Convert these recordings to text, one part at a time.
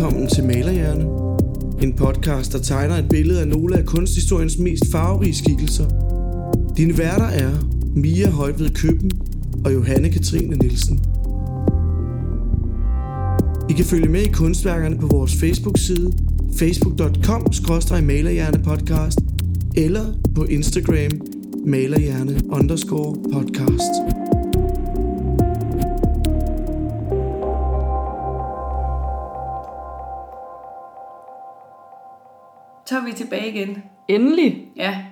velkommen til Malerhjerne. En podcast, der tegner et billede af nogle af kunsthistoriens mest farverige skikkelser. Dine værter er Mia Højved Køben og Johanne Katrine Nielsen. I kan følge med i kunstværkerne på vores Facebook-side facebook.com-malerhjernepodcast eller på Instagram malerhjerne underscore podcast. Er vi tilbage igen. Endelig! Ja,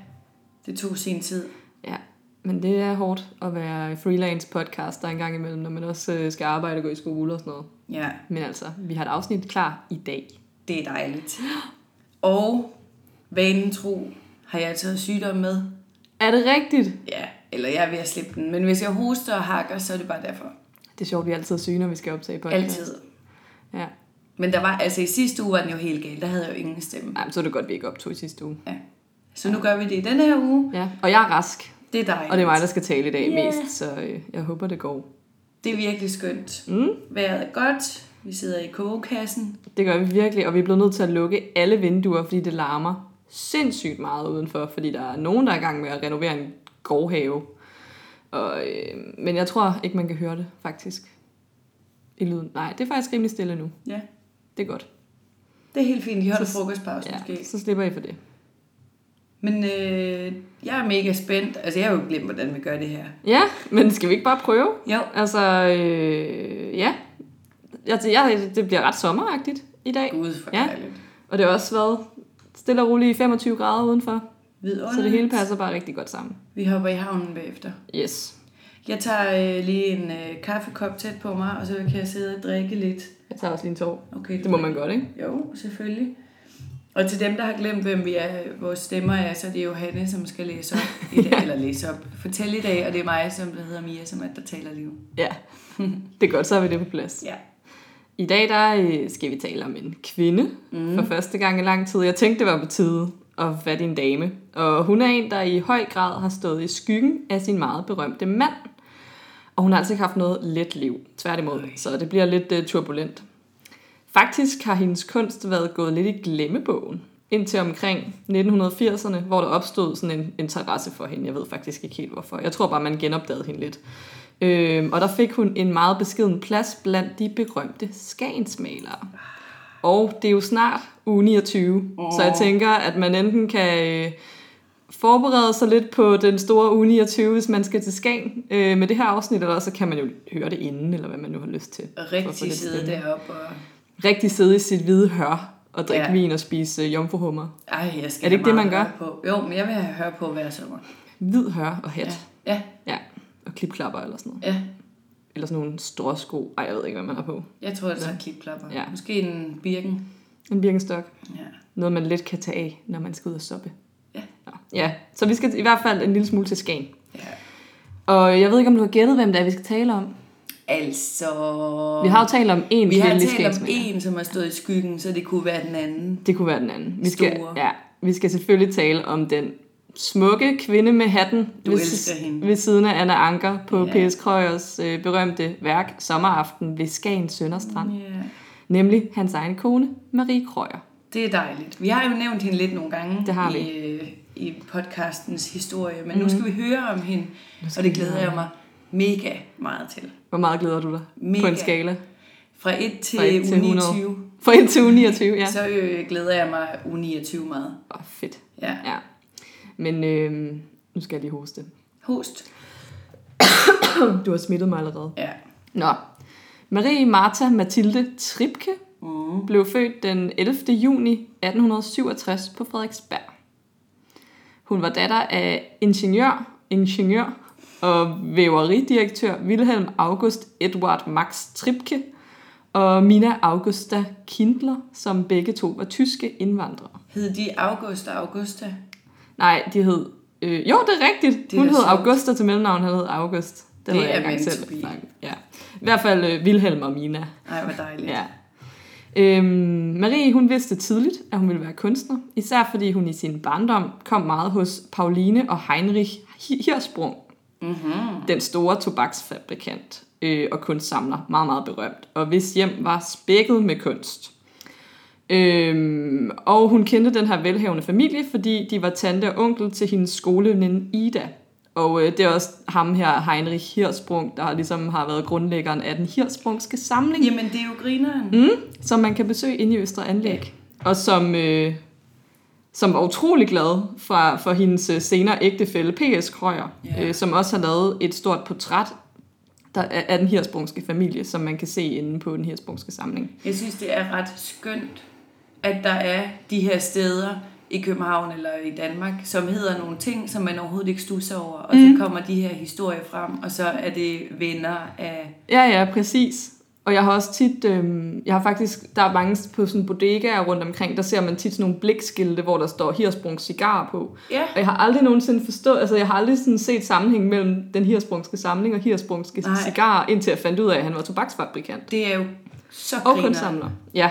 det tog sin tid. Ja, men det er hårdt at være freelance podcaster en gang imellem, når man også øh, skal arbejde og gå i skole og sådan noget. Ja, Men altså, vi har et afsnit klar i dag. det er dejligt. Og vanen tro har jeg taget sygdom med. Er det rigtigt? Ja, eller jeg er ved at slippe den. Men hvis jeg hoster og hakker, så er det bare derfor. Det er sjovt, vi er altid syge, når vi skal optage podcast. Altid. Ja. Men der var, altså i sidste uge var den jo helt gal. Der havde jeg jo ingen stemme. Ej, men så er det godt, vi ikke optog i sidste uge. Ja. Så nu gør vi det i denne her uge. Ja, og jeg er rask, Det er dejligt. og det er mig, der skal tale i dag Ja. mest, så øh, jeg håber, det går. Det er virkelig skønt. Mm. Vejret er godt. Vi sidder i kogekassen. Det gør vi virkelig, og vi er blevet nødt til at lukke alle vinduer, fordi det larmer sindssygt meget udenfor, fordi der er nogen, der er i gang med at renovere en gårdhave. Og, øh, men jeg tror ikke, man kan høre det, faktisk. I lyden. Nej, det er faktisk rimelig stille nu. Ja, Det er godt. det er helt fint. De holder Så- frokostpause Ja, måske. så slipper I for det. Men øh, jeg er mega spændt. Altså, jeg har jo glemt, hvordan vi gør det her. Ja, men skal vi ikke bare prøve? Jo, Altså, øh, ja. Altså, jeg, det bliver ret sommeragtigt i dag. gud for Ja. dejligt. Og det har også været stille og roligt i 25 grader udenfor. Vidunderligt. Så det hele passer bare rigtig godt sammen. Vi hopper i havnen bagefter. Yes. Jeg tager øh, lige en øh, kaffekop tæt på mig, og så kan jeg sidde og drikke lidt. Jeg tager også lige en tår. Okay, Det må man godt, ikke? Jo, selvfølgelig. Og til dem, der har glemt, hvem vi er, vores stemmer er, så er det Johanne, som skal læse op i dag, eller læse op, fortælle i dag, og det er mig, som der hedder Mia, som er, der taler lige nu. Ja. Det er godt, så har vi det på plads. Ja. I dag der øh, skal vi tale om en kvinde mm. for første gang i lang tid. Jeg tænkte, det var på tide at få fat i en dame. Og hun er en, der i høj grad har stået i skyggen af sin meget berømte mand. Og hun har altså ikke haft noget let liv, tværtimod. Så det bliver lidt uh, turbulent. Faktisk har hendes kunst været gået lidt i glemmebogen. Indtil omkring 1980'erne, hvor der opstod sådan en interesse for hende. Jeg ved faktisk ikke helt hvorfor. Jeg tror bare, man genopdagede hende lidt. Øhm, og der fik hun en meget beskeden plads blandt de berømte skagensmalere. Og det er jo snart uge 29, oh. så jeg tænker, at man enten kan øh, forberede sig lidt på den store uge 29, hvis man skal til Skagen øh, med det her afsnit, eller så kan man jo høre det inden, eller hvad man nu har lyst til. Og rigtig sidde deroppe og... Rigtig sidde i sit hvide hør og drikke Ja. vin og spise øh, jomfruhummer. Ej, jeg skal Er det ikke det, man gør? På. Jo, men jeg vil have høre på hver sommer. Hvid hør og hat. Ja, ja, Ja. Og klipklapper eller sådan noget. ja. Eller sådan nogle stråsko. Ej, jeg ved ikke, hvad man har på. Jeg tror, det er klipklapper. Ja. Måske en birken. En birkenstok. Ja. Noget, man let kan tage af, når man skal ud og soppe. Ja. Så vi skal i hvert fald en lille smule til Skagen. ja. Og jeg ved ikke, om du har gættet, hvem det er, vi skal tale om. Altså... Vi har jo talt om en Vi har talt om en, som har stået i skyggen, så det kunne være den anden. Det kunne være den anden. Vi skal, Store. ja, vi skal selvfølgelig tale om den smukke kvinde med hatten Du ved, hende. ved siden af Anna Anker på Ja. P.S. Krøyers øh, berømte værk Sommeraften ved Skagen Sønderstrand. Ja. Nemlig hans egen kone, Marie Krøyer. Det er dejligt. Vi har jo nævnt hende lidt nogle gange Det har i, øh, i podcastens historie, men mm. nu skal vi høre om hende, og det glæder jeg mig mega meget til. Hvor meget glæder du dig Mega. på en skala? Fra 1 til, Fra et til uge 100. 29, Fra 1 til uge 29, ja. så øh, glæder jeg mig uge 29 meget. Åh, fedt. Ja. Ja. Men øh, nu skal jeg lige hoste. Host. Du har smittet mig allerede. Ja. Nå. Marie Martha Mathilde Tripke Mm. blev født den 11. juni 1867 på Frederiksberg. Hun var datter af ingeniør, ingeniør og væveridirektør Wilhelm August Edward Max Tripke og Mina Augusta Kindler, som begge to var tyske indvandrere. Hed de August og Augusta? Nej, de hed... Øh, jo, det er rigtigt. Det er Hun da hed. Augusta til mellemnavn, han hed August. Det jeg er engang meant selv. Ja. I hvert fald øh, Wilhelm og Mina. Ej, hvor dejligt. Ja. Øhm, Marie, hun vidste tidligt, at hun ville være kunstner, især fordi hun i sin barndom kom meget hos Pauline og Heinrich Hirsprung, Mm-hmm. den store tobaksfabrikant øh, og kunstsamler, meget, meget berømt, og hvis hjem var spækket med kunst. Øhm, og hun kendte den her velhavende familie, fordi de var tante og onkel til hendes skoleveninde Ida. Og øh, det er også ham her, Heinrich Hirsprung, der ligesom har været grundlæggeren af den Hirsprungske samling, Jamen, det er jo grineren. mm, som man kan besøge inde i Østre Anlæg. Og som, øh, som var utrolig glad fra, for hendes øh, senere ægtefælle, P.S. Krøyer, Ja. øh, som også har lavet et stort portræt der, af af den hirsprungske familie, som man kan se inde på den hirsprungske samling. Jeg synes, det er ret skønt, at der er de her steder i København eller i Danmark, som hedder nogle ting, som man overhovedet ikke stusser over. Og Mm. så kommer de her historier frem, og så er det venner af... Ja, ja, præcis. Og jeg har også tit, øh, jeg har faktisk, der er mange på sådan bodegaer rundt omkring, der ser man tit sådan nogle blikskilte, hvor der står Hirsprung cigar på. Ja, Og jeg har aldrig nogensinde forstået, altså jeg har aldrig sådan set sammenhæng mellem den hirsprungske samling og hirsprungske Nej. cigar, indtil jeg fandt ud af, at han var tobaksfabrikant. det er jo så Og griner. kunstsamler. Ja.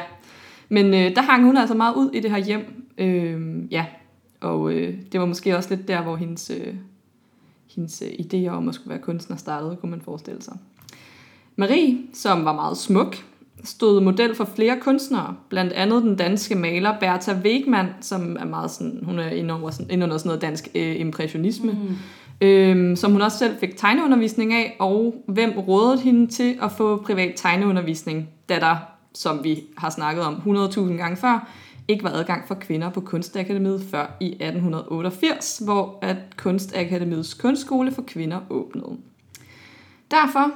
Men øh, der hang hun altså meget ud i det her hjem. Øh, ja. Og øh, det var måske også lidt der, hvor hendes, øh, hendes øh, idéer om at skulle være kunstner startede, kunne man forestille sig. Marie, som var meget smuk, stod model for flere kunstnere, blandt andet den danske maler Bertha Wegmann, som er meget sådan, hun er inde under sådan, inde under sådan noget dansk øh, impressionisme, mm. øhm, som hun også selv fik tegneundervisning af, og hvem rådede hende til at få privat tegneundervisning, da der, som vi har snakket om 100.000 gange før, ikke var adgang for kvinder på Kunstakademiet før i 1888, hvor at Kunstakademiets kunstskole for kvinder åbnede. Derfor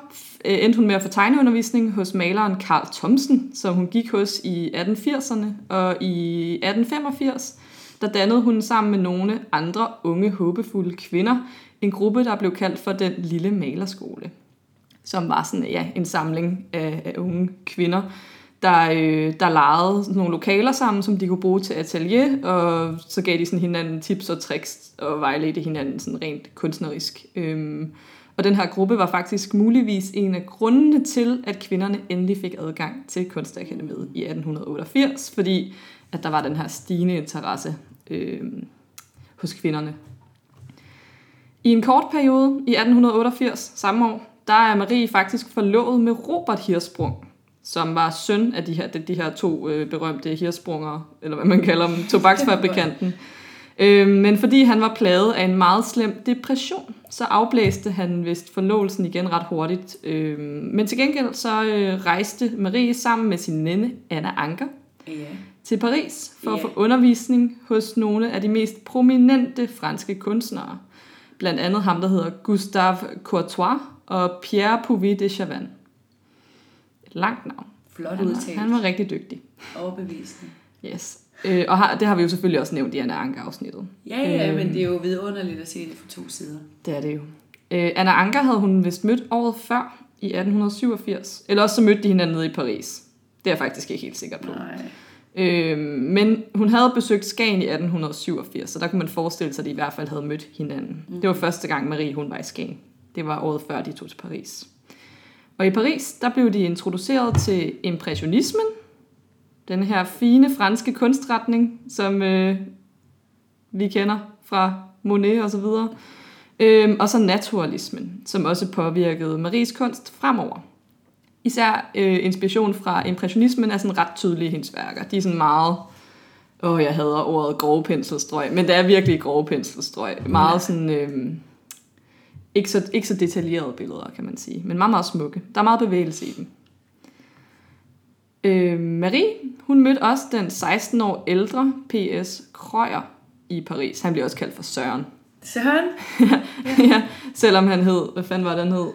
øh, endte hun med at få tegneundervisning hos maleren Karl Thomsen, som hun gik hos i 1880'erne, og i 1885 der dannede hun sammen med nogle andre unge, håbefulde kvinder en gruppe, der blev kaldt for Den Lille Malerskole, som var sådan ja, en samling af, af unge kvinder, der, øh, der legede nogle lokaler sammen, som de kunne bruge til atelier, og så gav de sådan hinanden tips og tricks og vejledte hinanden sådan rent kunstnerisk. Øhm, og den her gruppe var faktisk muligvis en af grundene til, at kvinderne endelig fik adgang til Kunstakademiet i 1888, fordi at der var den her stigende interesse øh, hos kvinderne. I en kort periode i 1888, samme år, der er Marie faktisk forlovet med Robert Hirsprung, som var søn af de her, de, de her to øh, berømte hirsprunger, eller hvad man kalder dem, tobaksfabrikanten. Øh, men fordi han var plaget af en meget slem depression, så afblæste han vist forlovelsen igen ret hurtigt. Øh, men til gengæld så øh, rejste Marie sammen med sin nænde Anna Anker Ja. til Paris for at Ja. få undervisning hos nogle af de mest prominente franske kunstnere. Blandt andet ham, der hedder Gustave Courtois og Pierre Puvis de Chavannes. Langt navn. Flot Han var, udtalt. han var rigtig dygtig. Overbevisende. Yes. Øh, og har, det har vi jo selvfølgelig også nævnt i Anna Anker-afsnittet. Ja, ja, Øhm. men det er jo vidunderligt at se det fra to sider. Det er det jo. Øh, Anna Anker havde hun vist mødt året før, i 1887. Eller også så mødte de hinanden nede i Paris. Det er jeg faktisk ikke helt sikker på. Nej. Øh, men hun havde besøgt Skagen i 1887, så der kunne man forestille sig, at de i hvert fald havde mødt hinanden. Mm. Det var første gang Marie hun var i Skagen. Det var året før, de tog til Paris. Og i Paris, der blev de introduceret til impressionismen, den her fine franske kunstretning, som øh, vi kender fra Monet og så videre. Øhm, og så naturalismen, som også påvirkede Maries kunst fremover. Især øh, inspiration fra impressionismen er sådan ret tydelige i hendes værker. De er sådan meget, åh jeg hader ordet grove penselstrøg, men det er virkelig grove penselstrøg. Meget sådan, øh, ikke, så, ikke så detaljerede billeder, kan man sige, men meget, meget smukke. Der er meget bevægelse i dem. Øh, Marie, hun mødte også den 16 år ældre P.S. Krøyer i Paris. Han bliver også kaldt for Søren. Søren? ja, selvom han hed, hvad fanden var det, han hed?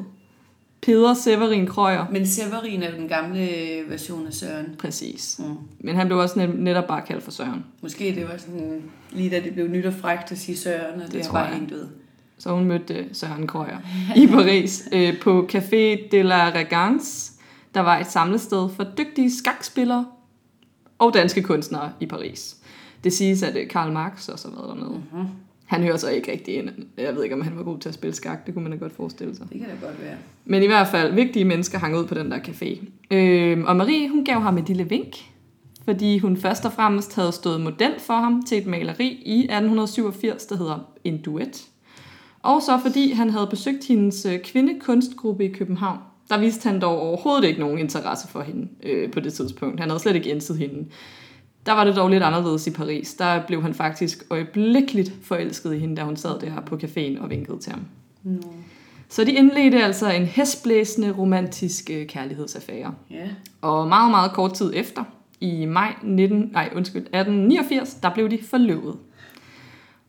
Peder Severin Krøyer. Men Severin er den gamle version af Søren. Præcis. Mm. Men han blev også net, netop bare kaldt for Søren. Måske det var sådan, lige da det blev nyt og frækt at sige Søren, og det, Det tror bare jeg. hængt ud. Så hun mødte øh, Søren Krøyer i Paris øh, på Café de la Regence. Der var et samlested for dygtige skakspillere og danske kunstnere i Paris. Det siges, at øh, Karl Marx også har været dernede. Mm-hmm. Han hører så ikke rigtig ind. Jeg ved ikke, om han var god til at spille skak. Det kunne man da godt forestille sig. Det kan da godt være. Men i hvert fald, vigtige mennesker hang ud på den der café. Øh, og Marie, hun gav ham et lille vink, fordi hun først og fremmest havde stået model for ham til et maleri i 1887, der hedder En Duet. Og så fordi han havde besøgt hendes øh, kvindekunstgruppe i København. Der viste han dog overhovedet ikke nogen interesse for hende øh, på det tidspunkt. Han havde slet ikke indset hende. Der var det dog lidt anderledes i Paris. Der blev han faktisk øjeblikkeligt forelsket i hende, da hun sad der på caféen og vinkede til ham. No. Så de indledte altså en hestblæsende romantisk øh, kærlighedsaffære. Ja. Og meget, meget kort tid efter, i maj 19, nej, undskyld, 1889, der blev de forlovet.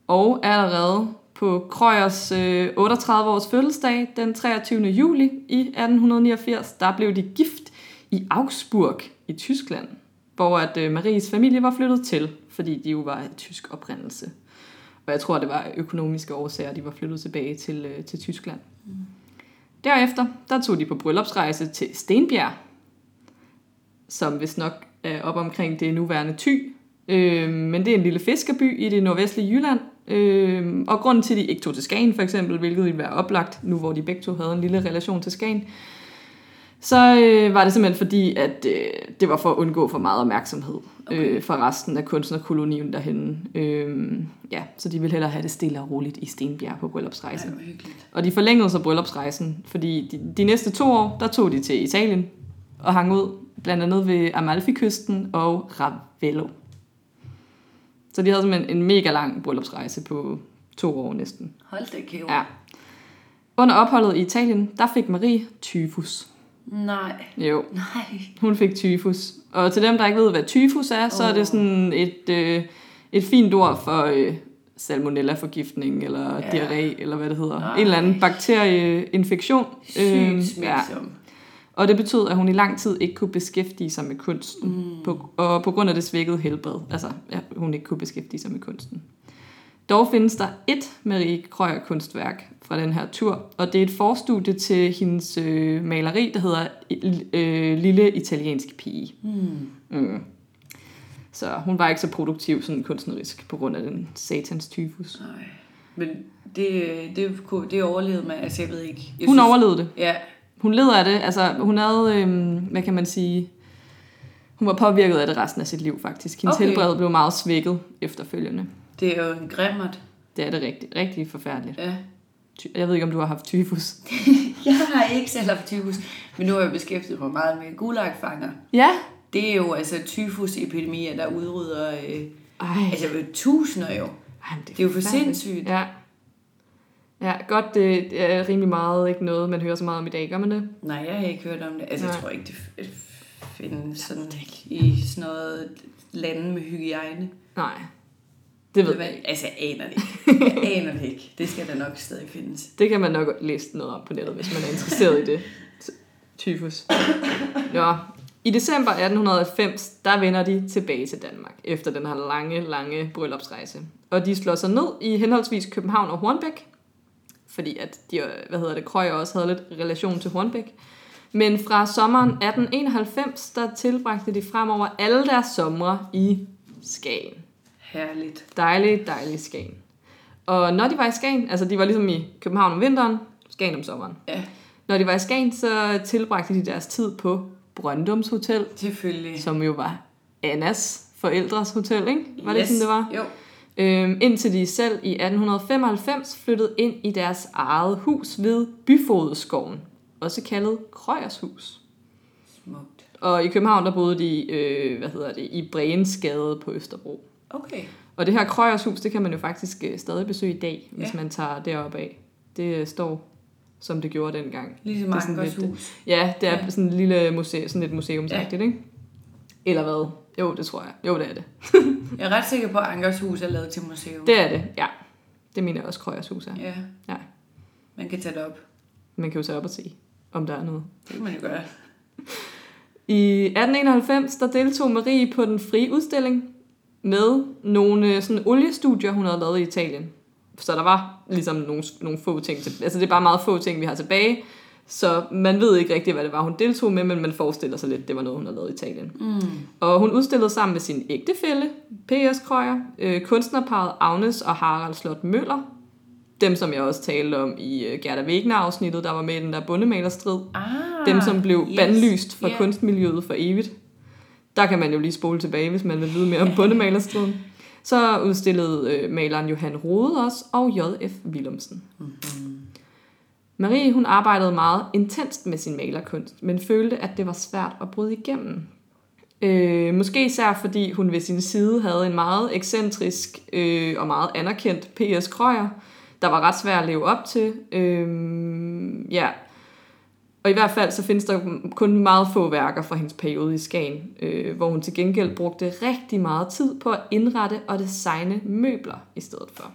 Og allerede på Krøyers øh, 38-års fødselsdag, den 23. juli i 1889, der blev de gift i Augsburg i Tyskland, hvor at øh, Maries familie var flyttet til, fordi de jo var af tysk oprindelse. Og jeg tror, det var økonomiske årsager, de var flyttet tilbage til, øh, til Tyskland. Mm. Derefter, der tog de på bryllupsrejse til Stenbjerg, som vist nok er op omkring det nuværende Thy. Øh, men det er en lille fiskerby i det nordvestlige Jylland. Øh, og grunden til, at de ikke tog til Skagen for eksempel, hvilket ville være oplagt, nu hvor de begge to havde en lille relation til Skagen, så øh, var det simpelthen fordi, at øh, det var for at undgå for meget opmærksomhed okay. øh, fra resten af kunstnerkolonien derhenne. Øh, ja, så de ville hellere have det stille og roligt i Stenbjerg på bryllupsrejsen. Ej. Og de forlængede så bryllupsrejsen, fordi de, de næste to år, der tog de til Italien og hang ud, blandt andet ved Amalfi-kysten og Ravello. Så de havde simpelthen en mega lang bryllupsrejse på to år næsten. Hold da kæve. Ja. Under opholdet i Italien, der fik Marie tyfus. Nej. Jo, Nej. hun fik tyfus. Og til dem, der ikke ved, hvad tyfus er, så er det sådan et, øh, et fint ord for øh, salmonella-forgiftning, eller Ja. ja. diarré, eller hvad det hedder. Nej. En eller anden bakterieinfektion. Sygt smitsom. Og det betød, at hun i lang tid ikke kunne beskæftige sig med kunsten. Mm. På, og på grund af det svækkede helbred. Altså, ja, hun ikke kunne beskæftige sig med kunsten. Dog findes der et Marie Krøyer kunstværk fra den her tur, og det er et forstudie til hendes øh, maleri, der hedder øh, Lille Italiensk Pige. Mm. Mm. Så hun var ikke så produktiv sådan kunstnerisk på grund af den satans tyfus. Nej. Men det, det, kunne- det overlevede man. Altså, jeg ved ikke. Jeg Hun overlevede det. Ja. Hun led af det. Altså, hun havde, øhm, hvad kan man sige, hun var påvirket af det resten af sit liv faktisk. Hendes Okay. helbred blev meget svækket efterfølgende. Det er jo en grimmert. Det er det rigtig, rigtig forfærdeligt. Ja. Jeg ved ikke, om du har haft tyfus. Jeg har ikke selv haft tyfus, men nu har jeg beskæftiget mig meget med gulagfanger. Ja. Det er jo altså tyfusepidemier, der udrydder øh, Ej, altså tusinder jo. Jamen, Det er jo for sindssygt. Ja. Ja, godt, det det er rimelig meget ikke noget, man hører så meget om i dag, gør man det? Nej, jeg har ikke hørt om det. Altså, jeg Nej. tror ikke, det findes sådan i sådan noget lande med hygiejne. Nej, det ved jeg ikke. Altså, jeg aner det ikke. Jeg aner det ikke. Det skal der nok stadig findes. Det kan man nok læse noget om på nettet, hvis man er interesseret i det. Tyfus. Ja. I december 1890, der vender de tilbage til Danmark, efter den her lange, lange bryllupsrejse. Og de slår sig ned i henholdsvis København og Hornbæk, fordi at de, hvad hedder det, Krøyer også havde lidt relation til Hornbæk. Men fra sommeren 1891, der tilbragte de fremover alle deres somre i Skagen. Herligt. Dejlig, dejlig Skagen. Og når de var i Skagen, altså de var ligesom i København om vinteren, Skagen om sommeren. Ja, Når de var i Skagen, så tilbragte de deres tid på Brøndums Hotel, selvfølgelig. som jo var Annas forældres hotel, ikke? Var det Yes. sådan, det var? Jo. Øhm, indtil de selv i 1895 flyttede ind i deres eget hus ved Byfodskoven, også kaldet Krøyers hus. Smukt. Og i København, der boede de, øh, hvad hedder det, i Brensgade på Østerbro. Okay. Og det her Krøyers hus, det kan man jo faktisk øh, stadig besøge i dag, hvis Ja. man tager derop af. Det øh, står, som det gjorde dengang. Ligesom er Ankers hus. Ja, det er Ja. ja. sådan et lille museum, sådan et museumsagtigt, ikke? Eller hvad? Jo, det tror jeg. Jo, det er det. Jeg er ret sikker på, at Ankers hus er lavet til museum. Det er det, ja. Det mener jeg også, Krøyers hus er. Ja. Ja. Man kan tage det op. Man kan jo tage op og se, om der er noget. Det kan man jo gøre. I 1891, der deltog Marie på den frie udstilling med nogle øh, sådan oliestudier, hun havde lavet i Italien. Så der var ligesom nogle, nogle få ting. Til, altså det er bare meget få ting, vi har tilbage. Så man ved ikke rigtig, hvad det var, hun deltog med, men man forestiller sig lidt, det var noget, hun havde lavet i Italien. Mm. Og hun udstillede sammen med sin ægtefælle, P.S. Krøyer, øh, kunstnerparet Agnes og Harald Slot Møller. Dem, som jeg også talte om i øh, Gerda Wegner-afsnittet, der var med i den der bundemalerstrid. Ah, Dem, som blev yes. bandlyst fra Ja. kunstmiljøet for evigt. Der kan man jo lige spole tilbage, hvis man vil vide mere om bundemalerstriden. Så udstillede øh, maleren Johan Rode også, og J.F. Willumsen. Mm-hmm. Marie, hun arbejdede meget intenst med sin malerkunst, men følte, at det var svært at bryde igennem. Øh, måske især fordi hun ved sin side havde en meget ekscentrisk øh, og meget anerkendt P.S. Krøyer, der var ret svær at leve op til. Øh, ja. Og i hvert fald så findes der kun meget få værker fra hendes periode i Skagen, øh, hvor hun til gengæld brugte rigtig meget tid på at indrette og designe møbler i stedet for.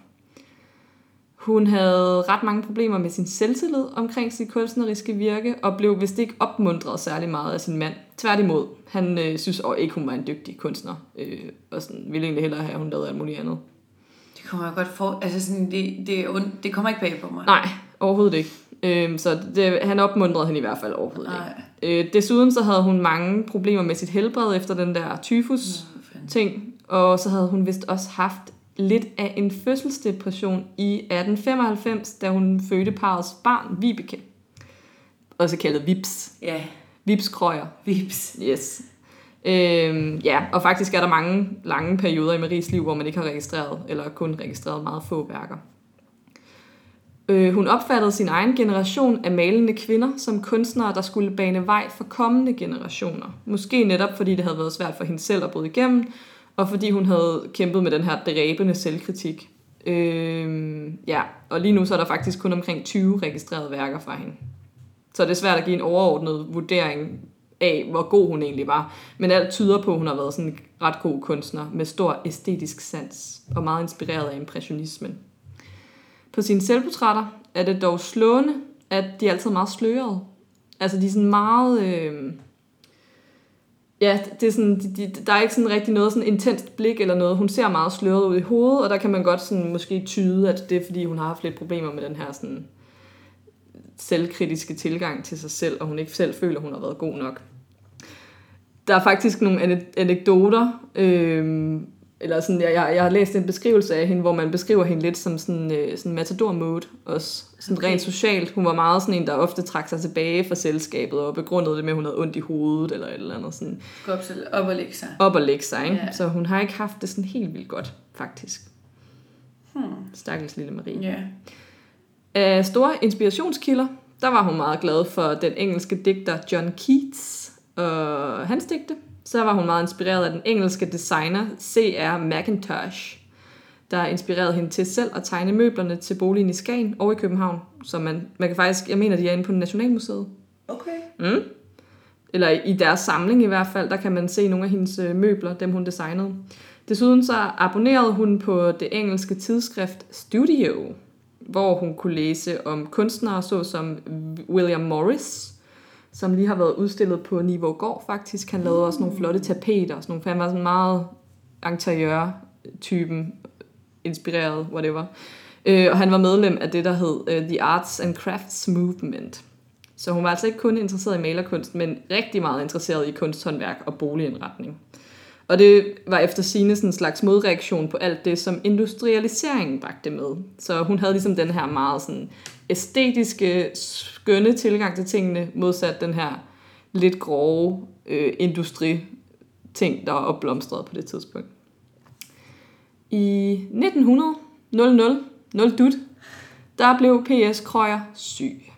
Hun havde ret mange problemer med sin selvtillid omkring sit kunstneriske virke, og blev vist ikke opmuntret særlig meget af sin mand. Tværtimod, han øh, synes også ikke, hun var en dygtig kunstner, øh, og sådan, ville egentlig hellere have, at hun lavede alt muligt andet. Det kommer jeg godt for... Altså sådan, det, det, er ond- det kommer ikke bag på mig. Nej, overhovedet ikke. Øh, så det, han opmuntrede hende i hvert fald overhovedet Nej. ikke. Øh, desuden så havde hun mange problemer med sit helbred efter den der tyfus ting, og så havde hun vist også haft lidt af en fødselsdepression i 1895, da hun fødte parets barn, Vibeke. Også kaldet Vips. Ja, Vips Krøyer. vips. Yes. Øhm, ja, og faktisk er der mange lange perioder i Maries liv, hvor man ikke har registreret, eller kun registreret meget få værker. Øh, hun opfattede sin egen generation af malende kvinder som kunstnere, der skulle bane vej for kommende generationer. Måske netop fordi det havde været svært for hende selv at bryde igennem, og fordi hun havde kæmpet med den her dræbende selvkritik. Øh, ja, og lige nu så er der faktisk kun omkring 20 registrerede værker fra hende. Så det er svært at give en overordnet vurdering af, hvor god hun egentlig var. Men alt tyder på, at hun har været sådan en ret god kunstner med stor æstetisk sans og meget inspireret af impressionismen. På sine selvportrætter er det dog slående, at de er altid meget slørede. Altså de er sådan meget... Øh... Ja, det er sådan, de, de, der er ikke sådan rigtig noget sådan intenst blik eller noget. Hun ser meget sløret ud i hovedet, og der kan man godt sådan måske tyde, at det er fordi, hun har haft lidt problemer med den her sådan selvkritiske tilgang til sig selv, og hun ikke selv føler, hun har været god nok. Der er faktisk nogle anekdoter, øh, eller sådan, jeg, jeg, jeg har læst en beskrivelse af hende, hvor man beskriver hende lidt som sådan, øh, sådan matador mode også. Sådan Okay. rent socialt. Hun var meget sådan en, der ofte trak sig tilbage fra selskabet og begrundede det med, at hun havde ondt i hovedet eller et eller andet. Sådan Gå op, op og lægge sig. op og lægge sig, ikke? Ja. Så hun har ikke haft det sådan helt vildt godt, faktisk. Hmm. Stakkels lille Marie. Ja. Af store inspirationskilder, der var hun meget glad for den engelske digter John Keats og hans digte. Så var hun meget inspireret af den engelske designer C.R. Macintosh, der inspirerede hende til selv at tegne møblerne til boligen i Skagen og i København. Så man, man kan faktisk, jeg mener, de er inde på Nationalmuseet. Okay. Mm. Eller i deres samling i hvert fald, der kan man se nogle af hendes øh, møbler, dem hun designede. Desuden så abonnerede hun på det engelske tidsskrift Studio, hvor hun kunne læse om kunstnere såsom William Morris, som lige har været udstillet på Niveau Gård faktisk. Han lavede også nogle flotte tapeter og sådan nogle, for han var sådan meget interiør-typen, inspireret, whatever. Øh, og han var medlem af det, der hed uh, The Arts and Crafts Movement. Så hun var altså ikke kun interesseret i malerkunst, men rigtig meget interesseret i kunsthåndværk og boligindretning. Og det var efter sine sådan en slags modreaktion på alt det, som industrialiseringen bragte med. Så hun havde ligesom den her meget sådan æstetiske, skønne tilgang til tingene, modsat den her lidt grove øh, industri-ting, der er opblomstret på det tidspunkt. I 1900, 00, 0 dut, der blev P.S. Krøyer syg.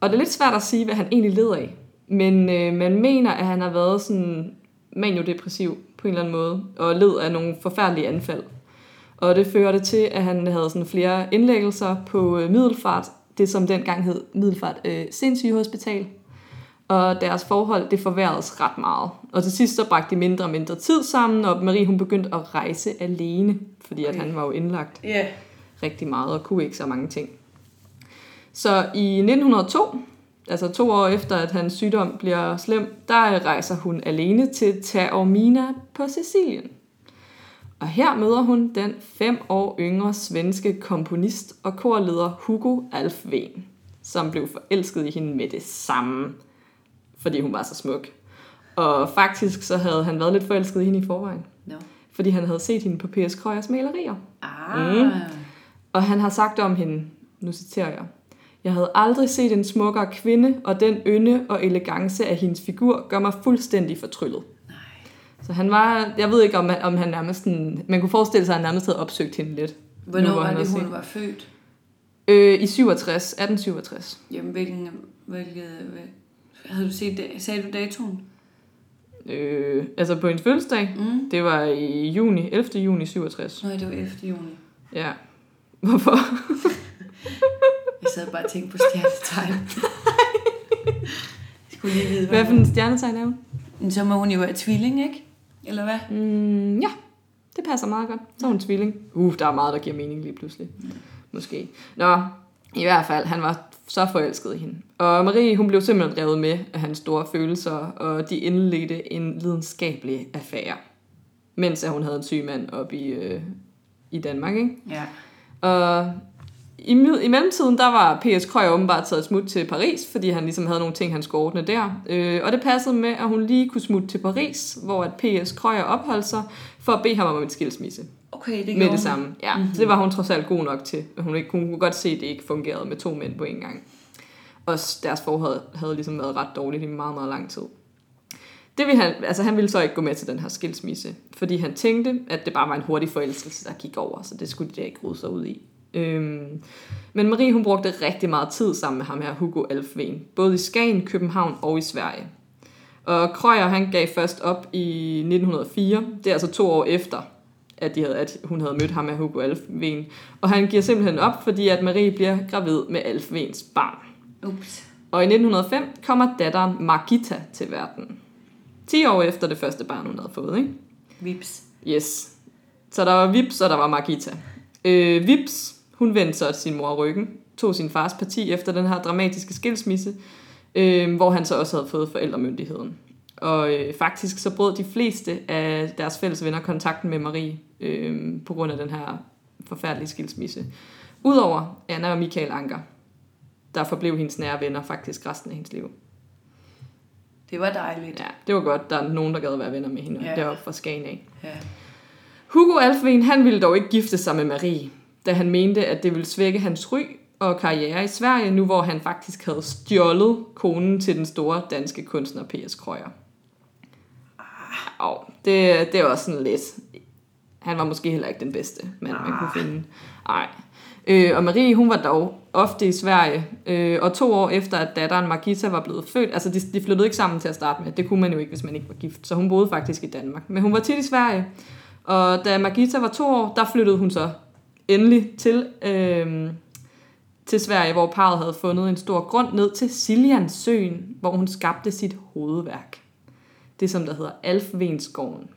Og det er lidt svært at sige, hvad han egentlig led af. Men øh, man mener, at han har været sådan maniodepressiv på en eller anden måde, og led af nogle forfærdelige anfald. Og det førte til, at han havde sådan flere indlæggelser på øh, Middelfart, det som dengang hed Middelfart øh, Sindssygehospital. Og deres forhold, det forværredes ret meget. Og til sidst så bragte de mindre og mindre tid sammen, og Marie hun begyndte at rejse alene, fordi at han var jo indlagt Ja. rigtig meget og kunne ikke så mange ting. Så i 1902, altså to år efter, at hans sygdom bliver slem, der rejser hun alene til Taormina på Sicilien. Og her møder hun den fem år yngre svenske komponist og korleder Hugo Alfven, som blev forelsket i hende med det samme, fordi hun var så smuk. Og faktisk så havde han været lidt forelsket i hende i forvejen, No. fordi han havde set hende på P.S. Krøyers malerier. Ah. Mm. Og han har sagt om hende, nu citerer jeg, jeg havde aldrig set en smukkere kvinde, og den ynde og elegance af hendes figur gør mig fuldstændig fortryllet. Nej. Så han var, jeg ved ikke, om han, om han nærmest sådan, man kunne forestille sig, at han nærmest havde opsøgt hende lidt. Hvornår Nu, hvor var det, hun set- var født? Øh, I 67, 1867. Jamen, hvilken, hvilket, hvad, havde du set, sagde du datoen? Øh, altså på hendes fødselsdag. Mm. Det var i juni, 11. juni 67. Nå, det var efter juni. Ja. Hvorfor? Jeg sad bare og tænkte på stjernetegn. Jeg skulle lige vide, Hvad for en stjernetegn er hun? Så må hun jo være tvilling, ikke? Eller hvad? Mm, ja, det passer meget godt. Så er hun tvilling. Uh, der er meget, der giver mening lige pludselig. Måske. Nå, i hvert fald, han var så forelsket i hende. Og Marie, hun blev simpelthen revet med af hans store følelser, og de indledte en lidenskabelig affære. Mens at hun havde en syg mand oppe i, øh, i Danmark, ikke? Ja. Og i, i mellemtiden, der var P.S. Krøyer åbenbart taget smut til Paris, fordi han ligesom havde nogle ting, han skulle ordne der. Øh, og det passede med, at hun lige kunne smutte til Paris, hvor at P.S. Krøyer opholdt sig, for at bede ham om en skilsmisse. Okay, det med det hun. samme. Ja, mm-hmm. så det var hun trods alt god nok til. Hun, ikke, hun kunne godt se, at det ikke fungerede med to mænd på en gang. Og deres forhold havde ligesom været ret dårligt i meget, meget lang tid. Det ville han, altså han ville så ikke gå med til den her skilsmisse, fordi han tænkte, at det bare var en hurtig forelskelse, der gik over, så det skulle de da ikke rode sig ud i. Øhm, men Marie, hun brugte rigtig meget tid sammen med ham her, Hugo Alfven, både i Skagen, København og i Sverige. Og Krøyer, han gav først op i 1904, det er altså to år efter, at, de havde, at hun havde mødt ham med Hugo Alfven. Og han giver simpelthen op, fordi at Marie bliver gravid med Alfvens barn. Ups. Og i 1905 kommer datteren Margita til verden. 10 år efter det første barn, hun havde fået, ikke? Vips. Yes. Så der var Vips, og der var Margita. Øh, Vips, hun vendte så sin mor ryggen, tog sin fars parti efter den her dramatiske skilsmisse, øh, hvor han så også havde fået forældremyndigheden. Og øh, faktisk så brød de fleste af deres fælles venner kontakten med Marie øh, på grund af den her forfærdelige skilsmisse. Udover Anna og Michael Anker, der forblev hendes nære venner faktisk resten af hendes liv. Det var dejligt. Ja, det var godt, der er nogen, der gad være venner med hende Ja. deroppe fra Skagen af. Ja. Hugo Alfven, han ville dog ikke gifte sig med Marie, da han mente, at det ville svække hans ry og karriere i Sverige, nu hvor han faktisk havde stjålet konen til den store danske kunstner P.S. Krøyer. Og det, det er også sådan lidt... Han var måske heller ikke den bedste mand, man kunne finde. Nej. Øh, og Marie, hun var dog ofte i Sverige, øh, og to år efter, at datteren Margita var blevet født, altså de, de flyttede ikke sammen til at starte med, det kunne man jo ikke, hvis man ikke var gift, så hun boede faktisk i Danmark. Men hun var tit i Sverige, og da Margita var to år, der flyttede hun så endelig til, øh, til Sverige, hvor parret havde fundet en stor grund ned til Siljansøen, hvor hun skabte sit hovedværk. Det, som der hedder Alfvensgården,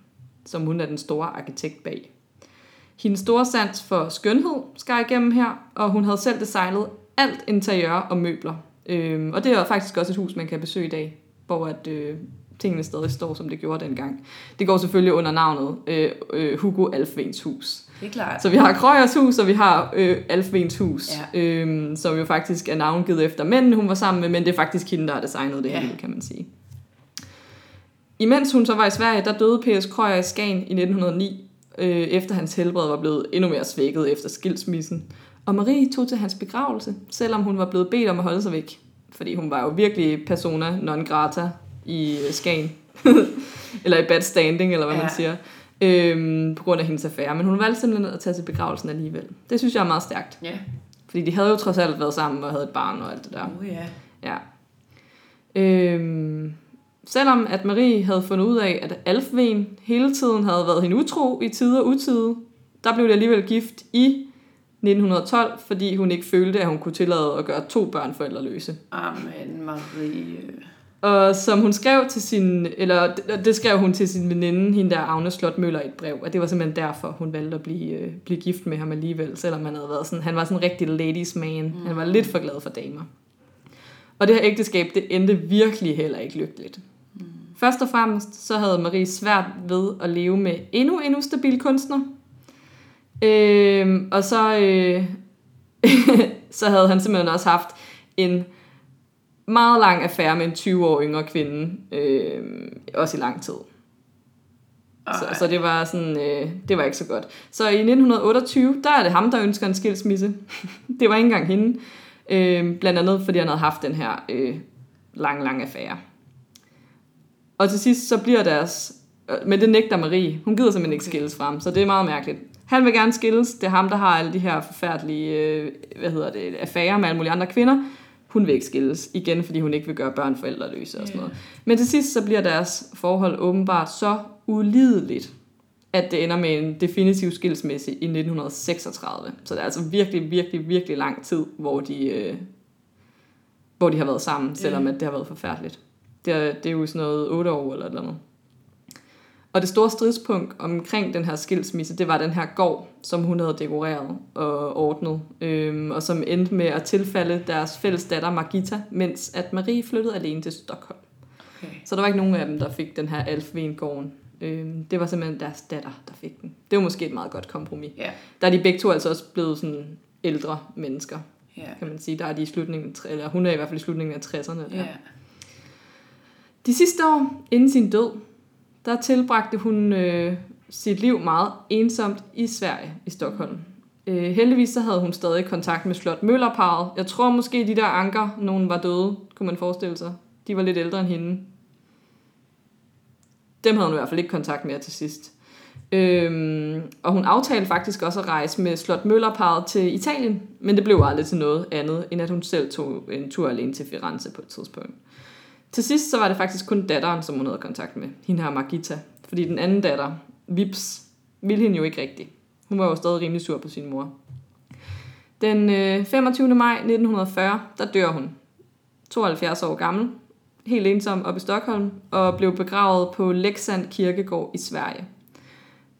som hun er den store arkitekt bag. Hendes store sans for skønhed skar igennem her, og hun havde selv designet alt interiør og møbler. Øhm, og det er faktisk også et hus, man kan besøge i dag, hvor at, øh, tingene stadig står, som det gjorde dengang. Det går selvfølgelig under navnet øh, øh, Hugo Alfvens hus. Det er klart. Så vi har Krøyers hus, og vi har øh, Alfvens hus, Ja. øhm, som jo faktisk er navngivet efter mændene, hun var sammen med, men det er faktisk hende, der har designet det Ja. hele, kan man sige. Imens hun så var i Sverige, der døde P.S. Krøyer i Skagen i 1909, øh, efter hans helbred var blevet endnu mere svækket efter skilsmissen. Og Marie tog til hans begravelse, selvom hun var blevet bedt om at holde sig væk. Fordi hun var jo virkelig persona non grata i øh, Skagen. eller i bad standing, eller hvad. Ja. man siger. Øhm, på grund af hendes affære. Men hun valgte simpelthen at tage til begravelsen alligevel. Det synes jeg er meget stærkt. Ja. Fordi de havde jo trods alt været sammen og havde et barn og alt det der. Oh, ja. Ja. Øhm, selvom at Marie havde fundet ud af, at Alfven hele tiden havde været hende utro i tide og utide, der blev de alligevel gift i 1912, fordi hun ikke følte, at hun kunne tillade at gøre to børn forældreløse. Amen, Marie. Og som hun skrev til sin, eller det- skrev hun til sin veninde, hende der Agne Slot Møller i et brev, og det var simpelthen derfor, hun valgte at blive, øh, blive gift med ham alligevel, selvom han havde været sådan, han var sådan en rigtig ladies man. Mm. Han var lidt for glad for damer. Og det her ægteskab, det endte virkelig heller ikke lykkeligt. Mm. Først og fremmest, så havde Marie svært ved at leve med endnu en ustabil kunstner. Øhm, og så, øh, så havde han simpelthen også haft en meget lang affære med en 20 år yngre kvinde, øh, også i lang tid. Så, Ej. så det var sådan, øh, det var ikke så godt. Så i 1928, der er det ham, der ønsker en skilsmisse. det var ikke engang hende. Øh, blandt andet, fordi han havde haft den her øh, lang, lang affære. Og til sidst, så bliver deres... øh, Men det nægter Marie. Hun gider simpelthen ikke skilles fra ham, så det er meget mærkeligt. Han vil gerne skilles. Det er ham, der har alle de her forfærdelige øh, hvad hedder det, affærer med alle mulige andre kvinder. Hun vil ikke skilles igen, fordi hun ikke vil gøre børn forældreløse og sådan noget. Men til sidst så bliver deres forhold åbenbart så ulideligt, at det ender med en definitiv skilsmisse i 1936. Så det er altså virkelig, virkelig, virkelig lang tid, hvor de, øh, hvor de har været sammen, selvom at det har været forfærdeligt. Det er, det er jo sådan noget 8 år eller et eller andet. Og det store stridspunkt omkring den her skilsmisse, det var den her gård, som hun havde dekoreret og ordnet, øhm, og som endte med at tilfalde deres fælles datter Margita, mens at Marie flyttede alene til Stockholm. Okay. Så der var ikke nogen af dem, der fik den her Alfvengården. Øhm, det var simpelthen deres datter, der fik den. Det var måske et meget godt kompromis. Ja. Der er de begge to altså også blevet sådan ældre mennesker, Ja. kan man sige. Der er de i slutningen, eller hun er i hvert fald i slutningen af 60'erne. der. Ja. De sidste år inden sin død, der tilbragte hun øh, sit liv meget ensomt i Sverige, i Stockholm. Øh, heldigvis så havde hun stadig kontakt med Slot Møllerparet. Jeg tror måske, de der anker, nogen var døde, kunne man forestille sig. De var lidt ældre end hende. Dem havde hun i hvert fald ikke kontakt med til sidst. Øhm, og hun aftalte faktisk også at rejse med Slot Møllerparet til Italien, men det blev aldrig til noget andet, end at hun selv tog en tur alene til Firenze på et tidspunkt. Til sidst så var det faktisk kun datteren, som hun havde kontakt med. Hende her Margita. Fordi den anden datter, Vips, ville hende jo ikke rigtigt. Hun var jo stadig rimelig sur på sin mor. Den øh, 25. maj 1940, der dør hun. 72 år gammel. Helt ensom op i Stockholm. Og blev begravet på Leksand Kirkegård i Sverige.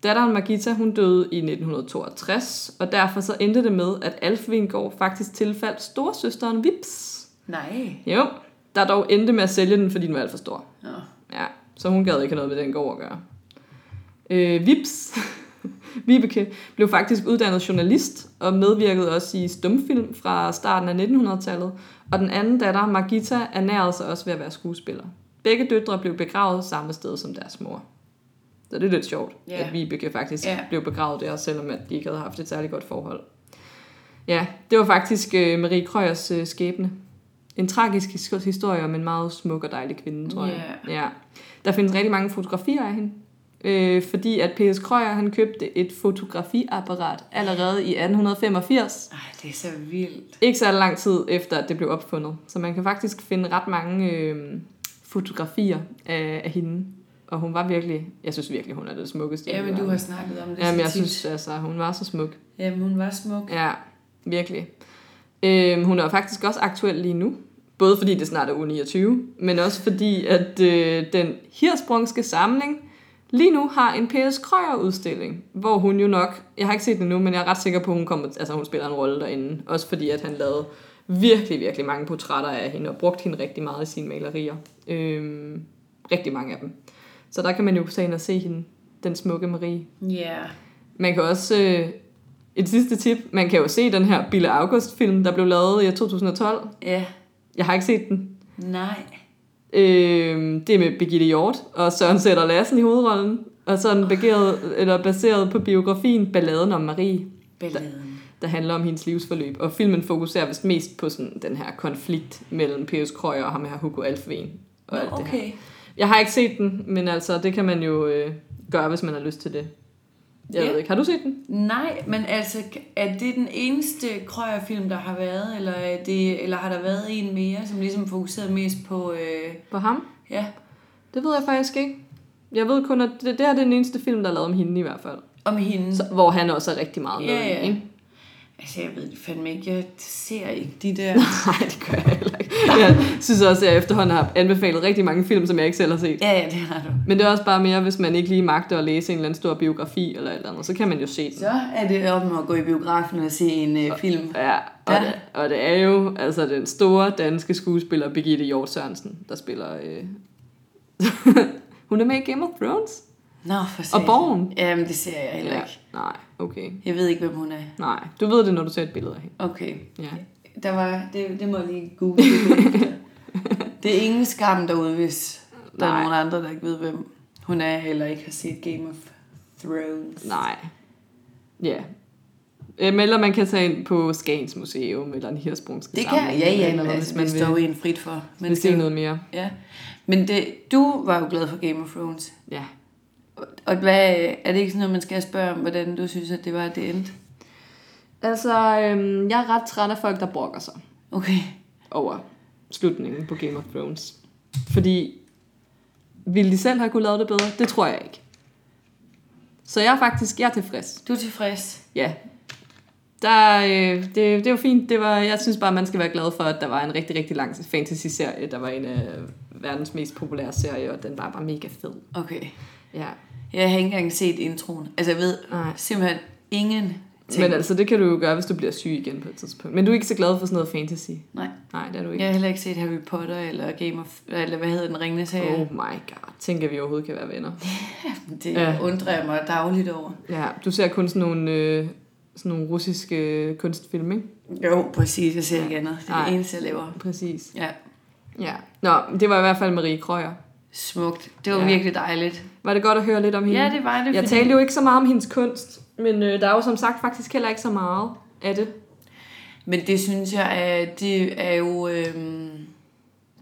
Datteren Margita, hun døde i 1962, og derfor så endte det med, at Alfvingård faktisk tilfaldt storsøsteren Vips. Nej. Jo, der dog endte med at sælge den, fordi den var alt for stor. Nå. Ja, så hun gad ikke have noget med den gård at gøre. Øh, Vips, Vibeke, blev faktisk uddannet journalist og medvirkede også i stumfilm fra starten af 1900-tallet. Og den anden datter, Margita, ernærede sig også ved at være skuespiller. Begge døtre blev begravet samme sted som deres mor. Så det er lidt sjovt, Ja. yeah. at Vibeke faktisk Ja. yeah. blev begravet der, selvom at de ikke havde haft et særligt godt forhold. Ja, det var faktisk øh, Marie Krøyers øh, skæbne. En tragisk his- historie om en meget smuk og dejlig kvinde, tror jeg. Ja. Der findes rigtig mange fotografier af hende. Øh, fordi at P.S. Krøyer, han købte et fotografiapparat allerede i 1885. Ej, det er så vildt. Ikke så lang tid efter, at det blev opfundet. Så man kan faktisk finde ret mange øh, fotografier af, af hende. Og hun var virkelig, jeg synes virkelig, hun er det smukkeste. Ja, men du har snakket om det Jamen, jeg tit. synes, altså, hun var så smuk. Jamen, hun var smuk. Ja, virkelig. Øhm, hun er faktisk også aktuel lige nu. Både fordi det snart er uge 29, men også fordi, at øh, den hirsprungske samling lige nu har en P.S. Krøyer udstilling, hvor hun jo nok, jeg har ikke set det nu, men jeg er ret sikker på, at hun, kommer, altså, hun spiller en rolle derinde. Også fordi, at han lavede virkelig, virkelig mange portrætter af hende, og brugte hende rigtig meget i sine malerier. Øhm, rigtig mange af dem. Så der kan man jo tage ind og se hende, den smukke Marie. Ja. Man kan også... Øh, et sidste tip. Man kan jo se den her Bille August-film, der blev lavet i 2012. Ja. Jeg har ikke set den. Nej. Øh, det er med Birgitte Hjort og Søren Sætter Lassen i hovedrollen. Og så den bageret, eller baseret på biografien Balladen om Marie, Balladen. der handler om hendes livsforløb. Og filmen fokuserer vist mest på sådan den her konflikt mellem P.S. Krøyer og ham her Hugo Alfven. Og Nå, alt det her. okay. Jeg har ikke set den, men altså, det kan man jo øh, gøre, hvis man har lyst til det. Jeg Ja. ved ikke, har du set den? Nej, men altså, er det den eneste krøjerfilm, der har været, eller, er det, eller har der været en mere, som ligesom fokuserede mest på, øh, På ham? ja, Det ved jeg faktisk ikke. Jeg ved kun, at det, det her er den eneste film, der er lavet om hende i hvert fald. om hende? Så, hvor han også er rigtig meget med. Ja, ja. Ikke? Altså, jeg ved det fandme ikke. Jeg ser ikke de der... Nej, det gør jeg heller ikke. Jeg synes også, at jeg efterhånden har anbefalet rigtig mange film, som jeg ikke selv har set. Ja, ja, det har du. Men det er også bare mere, hvis man ikke lige magter at læse en eller anden stor biografi eller et eller andet, så kan man jo se den. Så er det om at gå i biografen og se en øh, film. Ja, og, Ja. det, og det er jo altså den store danske skuespiller Birgitte Hjort Sørensen, der spiller... Øh... Hun er med i Game of Thrones. Nå, for Og satan. Borgen. Jamen, det ser jeg heller ikke. Nej, okay. Jeg ved ikke, hvem hun er. Nej, du ved det, når du ser et billede af hende. Okay. Ja. Der var, det, det må jeg lige google. det er ingen skam derude, hvis der Nej. er nogen andre, der ikke ved, hvem hun er, eller ikke har set Game of Thrones. Nej. Ja. Eller man kan tage ind på Skagens Museum, eller en hirsprungske Det kan ja, ja, eller noget, altså, hvis man det vil, står en frit for. Men se det, noget mere. Ja. Men det, du var jo glad for Game of Thrones. Ja. Og- hvad, er det ikke sådan noget, man skal spørge om, hvordan du synes, at det var, at det endte? Altså, øhm, jeg er ret træt af folk, der brokker sig. Okay. over slutningen på Game of Thrones. Fordi, ville de selv have kunne lave det bedre? Det tror jeg ikke. Så jeg er faktisk, jeg er tilfreds. Du er tilfreds? Ja. Der, øh, det, det var fint. Det var, jeg synes bare, man skal være glad for, at der var en rigtig, rigtig lang fantasy-serie. Der var en af verdens mest populære serier, og den var bare mega fed. Okay. Ja. Jeg har ikke engang set introen. Altså, jeg ved Nej. simpelthen ingen ting. Men altså, det kan du jo gøre, hvis du bliver syg igen på et tidspunkt. Men du er ikke så glad for sådan noget fantasy. Nej. Nej, det er du ikke. Jeg har heller ikke set Harry Potter eller Game of... Eller hvad hedder den ringende serie? Oh my god. Tænk, at vi overhovedet kan være venner. Det Ja. undrer jeg mig dagligt over. Ja, du ser kun sådan nogle, øh, sådan nogle russiske kunstfilm, ikke? Jo, præcis. Jeg ser ikke andet. Det er Nej. det eneste, jeg laver. Præcis. Ja. Ja. Nå, det var i hvert fald Marie Krøyer. Smukt. Det var ja. virkelig dejligt. Var det godt at høre lidt om hende? Ja, det var det. Jeg fordi- talte jo ikke så meget om hendes kunst, men øh, der er jo som sagt faktisk heller ikke så meget af det. Men det synes jeg, at det er jo... Øhm,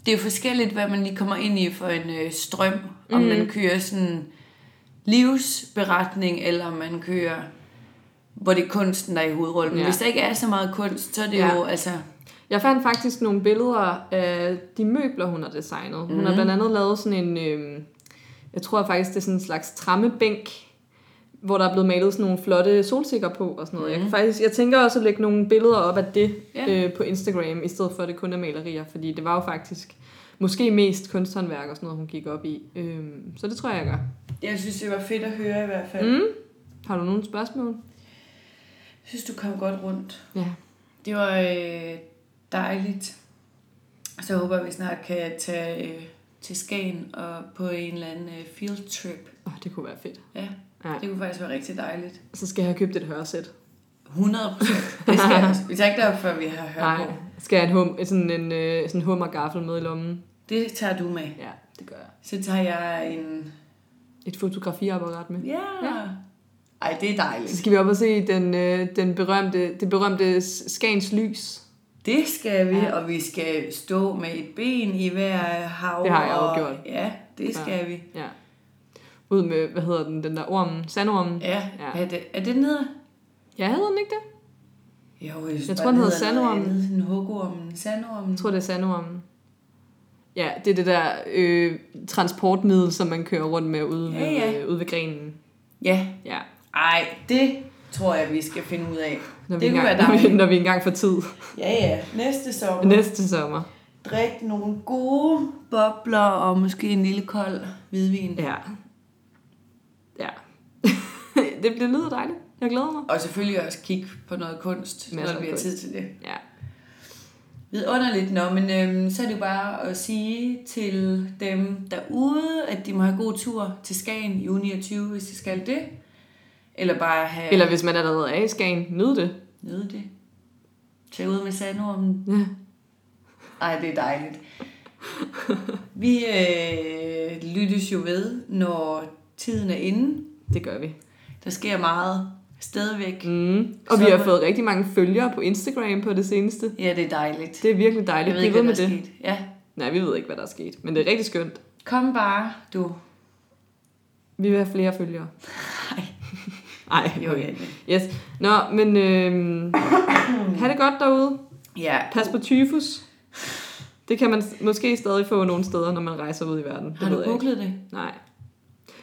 det er jo forskelligt, hvad man lige kommer ind i for en øh, strøm. Om Mhm. man kører sådan livsberetning, eller om man kører, hvor det er kunsten, der er i hovedrollen. Men Ja. hvis der ikke er så meget kunst, så er det Ja. jo altså... Jeg fandt faktisk nogle billeder af de møbler, hun har designet. Hun Mhm. har blandt andet lavet sådan en, øh, jeg tror faktisk, det er sådan en slags trammebænk, hvor der er blevet malet sådan nogle flotte solsikker på og sådan noget. Mm. Jeg, kan faktisk, jeg tænker også at lægge nogle billeder op af det Mhm. Ja. øh, på Instagram, i stedet for at det kun er malerier, fordi det var jo faktisk måske mest kunsthåndværk og sådan noget, hun gik op i. Øh, så det tror jeg, jeg gør. Jeg synes, det var fedt at høre i hvert fald. Mm. Har du nogle spørgsmål? Jeg synes, du kom godt rundt. Ja. Det var øh, dejligt. Så håber jeg, vi snart kan tage øh, til Skagen og på en eller anden øh, field trip. Oh, det kunne være fedt. Ja, Ja. det kunne faktisk være rigtig dejligt. Så skal jeg have købt et hørsæt. 100 procent. Det skal jeg. Vi tager ikke derop, før vi har hørt Nej, på. skal jeg have en, hum, sådan en øh, sådan hummergaffel med i lommen? Det tager du med. Ja, det gør jeg. Så tager jeg en... Et fotografiapparat med. Ja. Ja. Ej, det er Så dejligt. skal vi op og se den, øh, den berømte, det berømte Skagens lys. Det skal vi, Ja. og vi skal stå med et ben i hver hav. Det har jeg jo og, gjort. Ja, det skal Ja. vi. Ja. Ud med, hvad hedder den, den der ormen, sandormen. Ja, Ja. Er, det, er det den hedder? Ja, hedder den ikke det? Jo, jeg, Jeg tror, den hedder sandormen. andet. Sådan hugormen, sandormen. Jeg tror, det er sandormen. Ja, det er det der øh, transportmiddel, som man kører rundt med ude, Ja, ved, ja. øh, ude ved grenen. Ja. Ja. Ej, det tror jeg, vi skal finde ud af. Når vi, Det kunne engang, når, vi, når vi engang får tid. Ja, ja. Næste sommer. Næste sommer. Drik nogle gode bobler og måske en lille kold hvidvin. Ja. Ja. det, det lyder dejligt. Jeg glæder mig. Og selvfølgelig også kigge på noget kunst, Masser når vi har kunst. tid til det. Ja. Vidunderligt. Nå, men øhm, så er det jo bare at sige til dem derude, at de må have god tur til Skagen i uge 29, hvis de skal det. Eller bare have Eller hvis man allerede er i Skagen, nyd det. Nyde det. Tag ud med sandormen. Ja. Ej, det er dejligt. Vi øh, lyttes jo ved, når tiden er inde. Det gør vi. Der sker meget stadigvæk. Mm. Og vi har fået rigtig mange følgere på Instagram på det seneste. Ja, det er dejligt. Det er virkelig Jeg dejligt. ved Bliv ikke, ved hvad med der er det. sket. Ja. Nej, vi ved ikke, hvad der er sket. Men det er rigtig skønt. Kom bare, du. Vi vil have flere følgere. Nej. Nej, Jo, okay. ja. Yes. Nå, men øh, ha' det godt derude. Ja, Pas på tyfus. Det kan man måske stadig få nogle steder, når man rejser ud i verden. Det har du googlet det? Nej.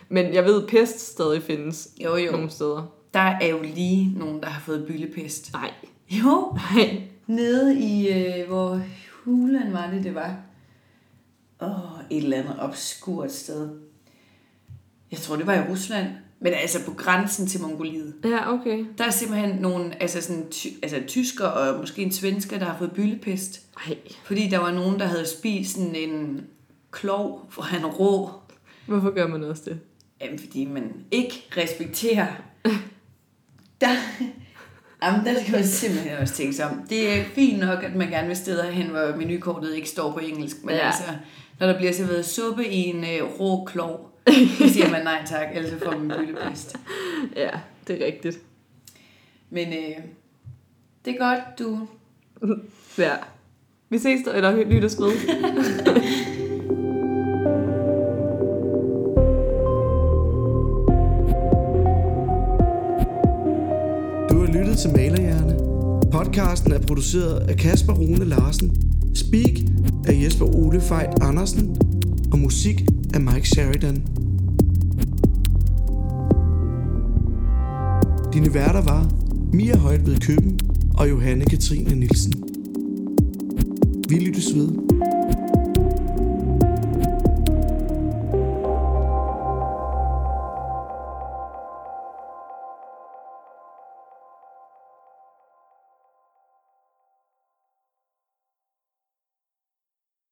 Men jeg ved, pest stadig findes Jo, jo. nogle steder. Der er jo lige nogen, der har fået byllepest. Nej. Jo, Nej. nede i, øh, hvor hulen var det, det var. Åh, et eller andet obskurt sted. Jeg tror, det var i Rusland. Men altså på grænsen til Mongoliet. Ja, okay. Der er simpelthen nogle, altså sådan, ty, altså tysker og måske en svensker, der har fået byllepest. Nej. Fordi der var nogen, der havde spist sådan en klov, hvor han rå. Hvorfor gør man også det? Jamen, fordi man ikke respekterer. Der, jamen, der skal man simpelthen også tænke sig om. Det er fint nok, at man gerne vil steder hen, hvor menukortet ikke står på engelsk. Men ja. altså, når der bliver serveret suppe i en øh, rå klov, så siger man nej tak, ellers får man byllepest. Ja, det er rigtigt. Men øh, det er godt, du... Ja. Vi ses der, eller lyttes ved. Du har lyttet til Malerhjerne. Podcasten er produceret af Kasper Rune Larsen Speak af Jesper Ole Fejt Andersen og musik af Mike Sheridan. Dine værter var Mia Højt ved Køben og Johanne Katrine Nielsen. Vi lyttes ved.